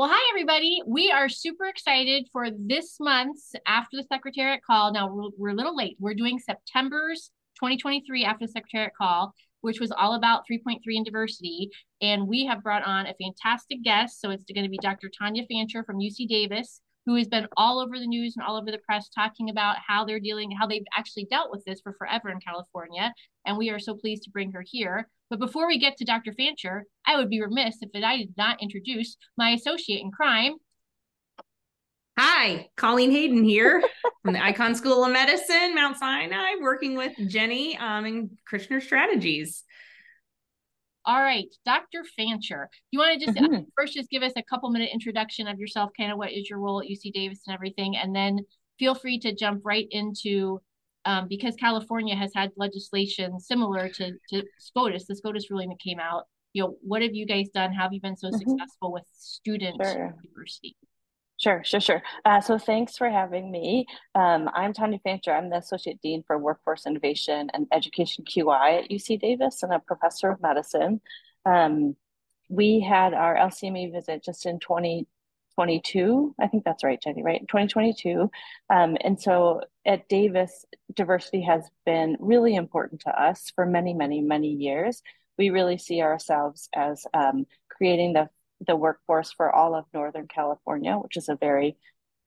Well, hi, everybody. We are super excited for this month's After the Secretariat Call. Now, we're, we're a little late. We're doing September's 2023 After the Secretariat Call, which was all about 3.3 and diversity. And we have brought on a fantastic guest. So it's going to be Dr. Tonya Fancher from UC Davis, who has been all over the news and all over the press talking about how they're dealing, how they've actually dealt with this for forever in California. And we are so pleased to bring her here. But before we get to Dr. Fancher, I would be remiss if I did not introduce my associate in crime. Hi, Colleen Hayden here from the Icahn School of Medicine, Mount Sinai, working with Jenny um, in Kirschner Strategies. All right, Dr. Fancher, you want to just mm-hmm. uh, first just give us a couple minute introduction of yourself, kind of what is your role at UC Davis and everything, and then feel free to jump right into um, because California has had legislation similar to, to SCOTUS, the SCOTUS ruling that came out. You know, what have you guys done? How have you been so mm-hmm. successful with student sure. diversity? Sure, sure, sure. Uh, so thanks for having me. Um, I'm Tonya Fancher. I'm the Associate Dean for Workforce Innovation and Education QI at UC Davis and a professor of medicine. Um, we had our LCME visit just in 2022. I think that's right, Jenny, right? 2022. Um, and so at Davis, diversity has been really important to us for many, many, many years. We really see ourselves as um, creating the, the workforce for all of Northern California, which is a very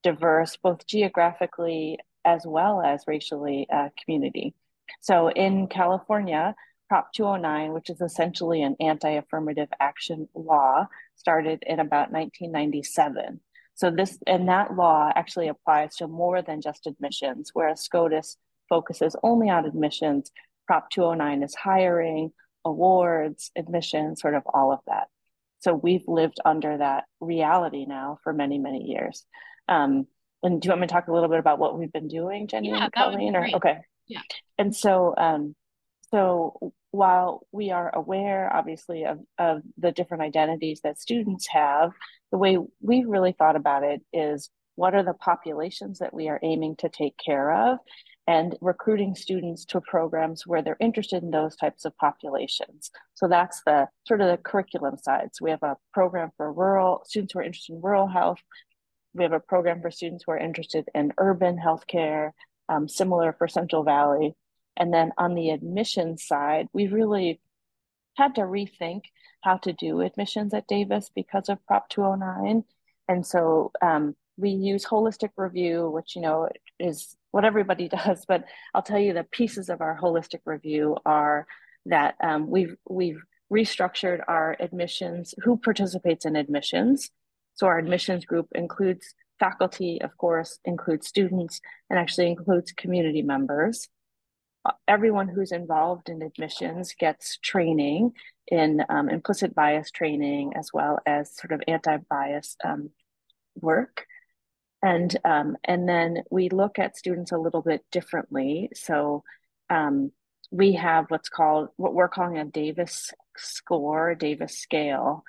diverse, both geographically as well as racially, uh, community. So in California, Prop 209, which is essentially an anti affirmative action law, started in about 1997. So this and that law actually applies to more than just admissions, whereas SCOTUS focuses only on admissions. Prop 209 is hiring, awards, admissions, sort of all of that. So we've lived under that reality now for many, many years. Um, and do you want me to talk a little bit about what we've been doing, Jenny yeah, and Colleen? Or okay. Yeah. And so um, so while we are aware, obviously, of, of the different identities that students have, the way we've really thought about it is what are the populations that we are aiming to take care of and recruiting students to programs where they're interested in those types of populations. So that's the sort of the curriculum side. So we have a program for rural students who are interested in rural health. We have a program for students who are interested in urban healthcare, um, similar for Central Valley. And then on the admissions side, we really had to rethink how to do admissions at Davis because of Prop 209. And so um, we use holistic review, which, you know, is what everybody does. But I'll tell you the pieces of our holistic review are that um, we've, we've restructured our admissions, who participates in admissions. So our admissions group includes faculty, of course, includes students, and actually includes community members everyone who's involved in admissions gets training in um, implicit bias training as well as sort of anti-bias um, work. And, um, and then we look at students a little bit differently. So um, we have what's called, what we're calling a Davis score, Davis scale.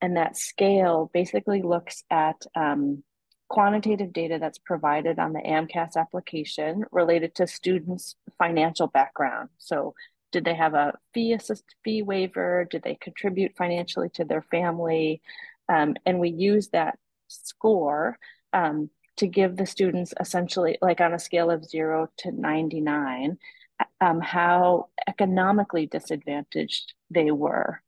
And that scale basically looks at um, quantitative data that's provided on the AMCAS application related to students' financial background. So did they have a fee assist fee waiver? Did they contribute financially to their family? Um, and we use that score um, to give the students essentially like on a scale of zero to 99, um, how economically disadvantaged they were.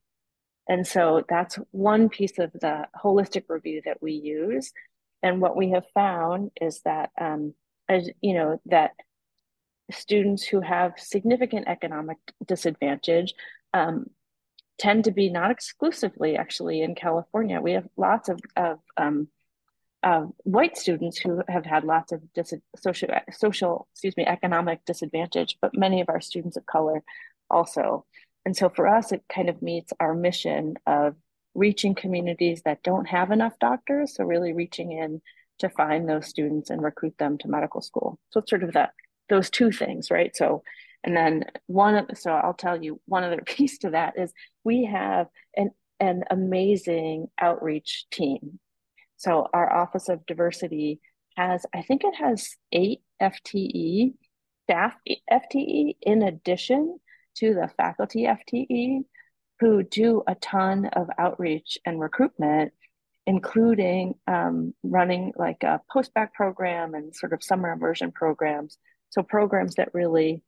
And so that's one piece of the holistic review that we use. And what we have found is that, um, as you know, that students who have significant economic disadvantage um, tend to be not exclusively actually in California. We have lots of, of um, uh, white students who have had lots of dis- social, social, excuse me, economic disadvantage, but many of our students of color also. And so for us, it kind of meets our mission of reaching communities that don't have enough doctors. So really reaching in to find those students and recruit them to medical school. So it's sort of that those two things, right? So and then one so I'll tell you one other piece to that is we have an an amazing outreach team. So our Office of Diversity has I think it has 8 FTE staff FTE in addition to the faculty FTE who do a ton of outreach and recruitment including um, running like a post-bac program and sort of summer immersion programs. So programs that really,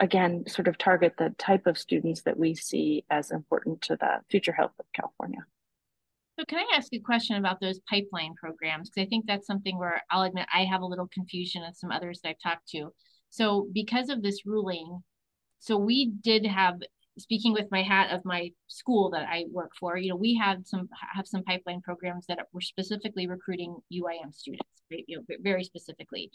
again, sort of target the type of students that we see as important to the future health of California. So can I ask a question about those pipeline programs? Because I think that's something where I'll admit I have a little confusion and some others that I've talked to. So because of this ruling, so we did have speaking with my hat of my school that I work for, you know, we had some have some pipeline programs that were specifically recruiting UIM students, right? You know, very specifically.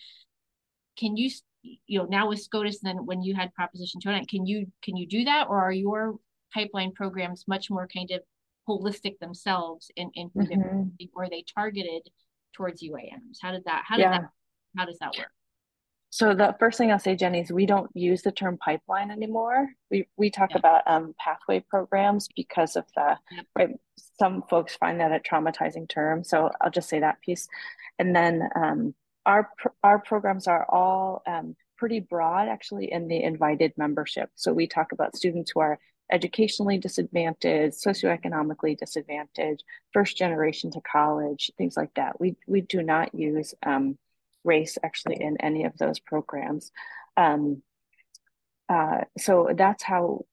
Can you, you know, now with SCOTUS, then when you had Proposition 29, can you can you do that, or are your pipeline programs much more kind of holistic themselves in in mm-hmm. or they targeted towards UAMs? How did that? How did yeah. that? How does that work? So the first thing I'll say, Jenny, is we don't use the term pipeline anymore. We we talk yeah. about um, pathway programs because of the yeah. right. Some folks find that a traumatizing term, so I'll just say that piece. And then um, our our programs are all um, pretty broad, actually, in the invited membership. So we talk about students who are educationally disadvantaged, socioeconomically disadvantaged, first generation to college, things like that. We we do not use um, race actually in any of those programs. Um, uh, so that's how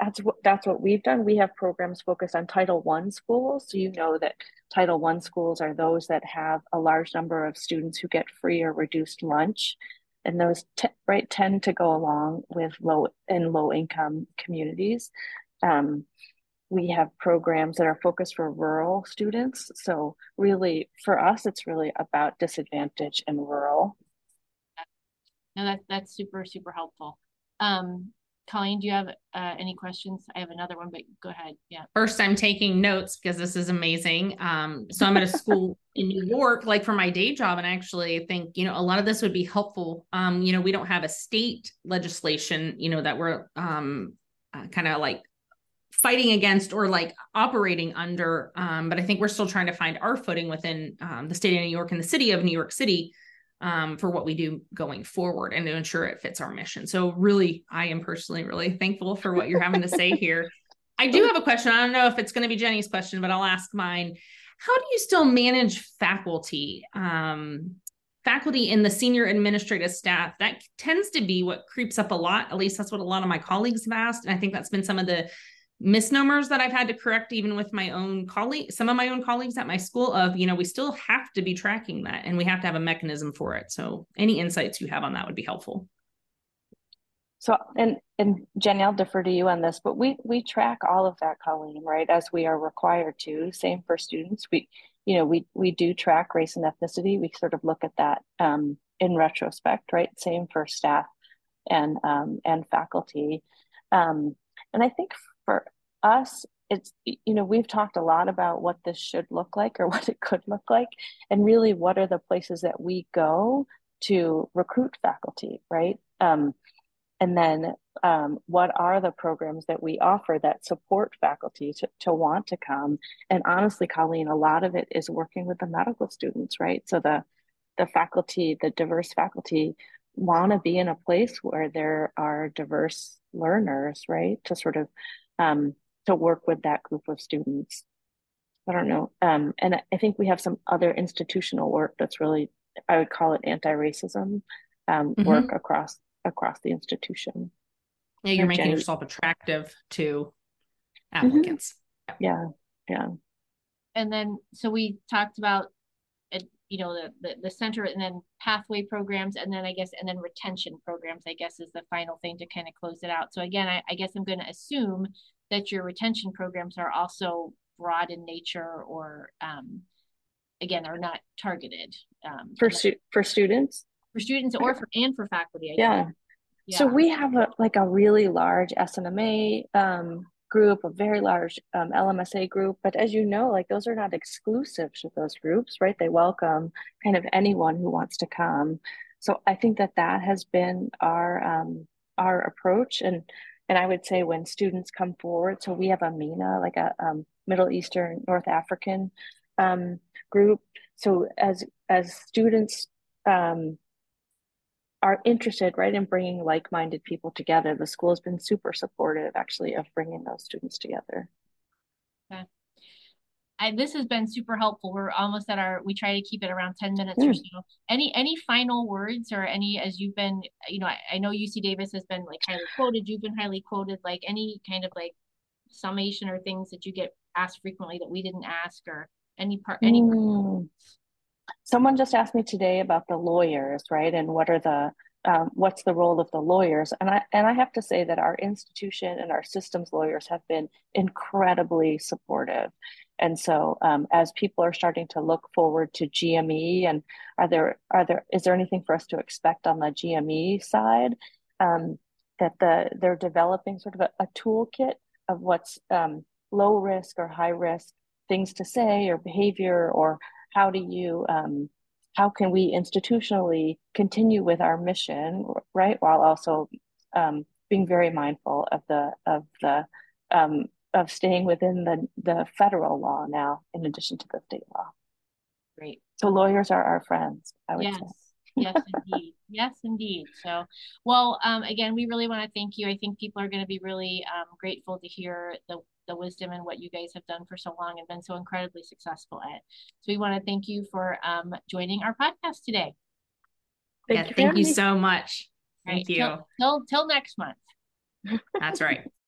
that's what that's what we've done. We have programs focused on Title One schools. So you know that Title One schools are those that have a large number of students who get free or reduced lunch, and those t- right tend to go along with low in low income communities. Um, we have programs that are focused for rural students. So really for us, it's really about disadvantage and rural. No, that, that's super, super helpful. Um, Colleen, do you have uh, any questions? I have another one, but go ahead. Yeah. First, I'm taking notes because this is amazing. Um, so I'm at a school in New York, like for my day job, and I actually think you know a lot of this would be helpful. Um, you know, we don't have a state legislation, you know, that we're um, uh, kind of like fighting against or like operating under. Um, but I think we're still trying to find our footing within um, the state of New York and the city of New York City um, for what we do going forward and to ensure it fits our mission. So, really, I am personally really thankful for what you're having to say here. I do have a question. I don't know if it's going to be Jenny's question, but I'll ask mine. How do you still manage faculty? Um, faculty in the senior administrative staff that tends to be what creeps up a lot at least that's what a lot of my colleagues have asked and i think that's been some of the misnomers that I've had to correct even with my own colleague, some of my own colleagues at my school of, you know, we still have to be tracking that and we have to have a mechanism for it. So any insights you have on that would be helpful. So and and Jenny, I'll defer to you on this, but we we track all of that, Colleen, right? As we are required to. Same for students. We, you know, we we do track race and ethnicity. We sort of look at that um, in retrospect, right? Same for staff and um, and faculty. Um, and I think for us, it's, you know, we've talked a lot about what this should look like or what it could look like, and really what are the places that we go to recruit faculty, right? Um, and then um, what are the programs that we offer that support faculty to, to want to come? And honestly, Colleen, a lot of it is working with the medical students, right? So the the faculty, the diverse faculty want to be in a place where there are diverse learners, right? To sort of um, to work with that group of students. I don't know. Um, and I think we have some other institutional work that's really, I would call it anti-racism um, mm-hmm. work across across the institution. Yeah, you're making Jenny. yourself attractive to mm-hmm. applicants. Mm-hmm. Yeah, yeah. And then, so we talked about, you know, the, the the center, and then pathway programs, and then I guess, and then retention programs. I guess is the final thing to kind of close it out. So again, I, I guess I'm going to assume that your retention programs are also broad in nature or um, again are not targeted um, for stu- for students for students or for and for faculty yeah. yeah. so we have a like a really large snma um, group a very large um, lmsa group but as you know like those are not exclusive to those groups right they welcome kind of anyone who wants to come so i think that that has been our um, our approach and and I would say when students come forward, so we have a MENA, like a um, Middle Eastern North African um, group. So as as students um, are interested, right, in bringing like-minded people together, the school has been super supportive, actually, of bringing those students together. Okay. I, this has been super helpful. We're almost at our, we try to keep it around 10 minutes mm. or so. Any, any final words or any, as you've been, you know, I, I know UC Davis has been like highly quoted, you've been highly quoted, like any kind of like summation or things that you get asked frequently that we didn't ask or any part, any. Mm. Someone just asked me today about the lawyers, right? And what are the, um, what's the role of the lawyers and i and i have to say that our institution and our systems lawyers have been incredibly supportive and so um, as people are starting to look forward to gme and are there are there is there anything for us to expect on the gme side um, that the they're developing sort of a, a toolkit of what's um, low risk or high risk things to say or behavior or how do you um, how can we institutionally continue with our mission, right, while also um, being very mindful of the of the um, of staying within the the federal law now, in addition to the state law. Great. So lawyers are our friends. I would yes. say. yes, indeed. Yes, indeed. So, well, um, again, we really want to thank you. I think people are going to be really um, grateful to hear the the wisdom and what you guys have done for so long and been so incredibly successful at. So we want to thank you for um, joining our podcast today. Thank yeah, you thank you so much. Thank right, you. Till, till, till next month. That's right.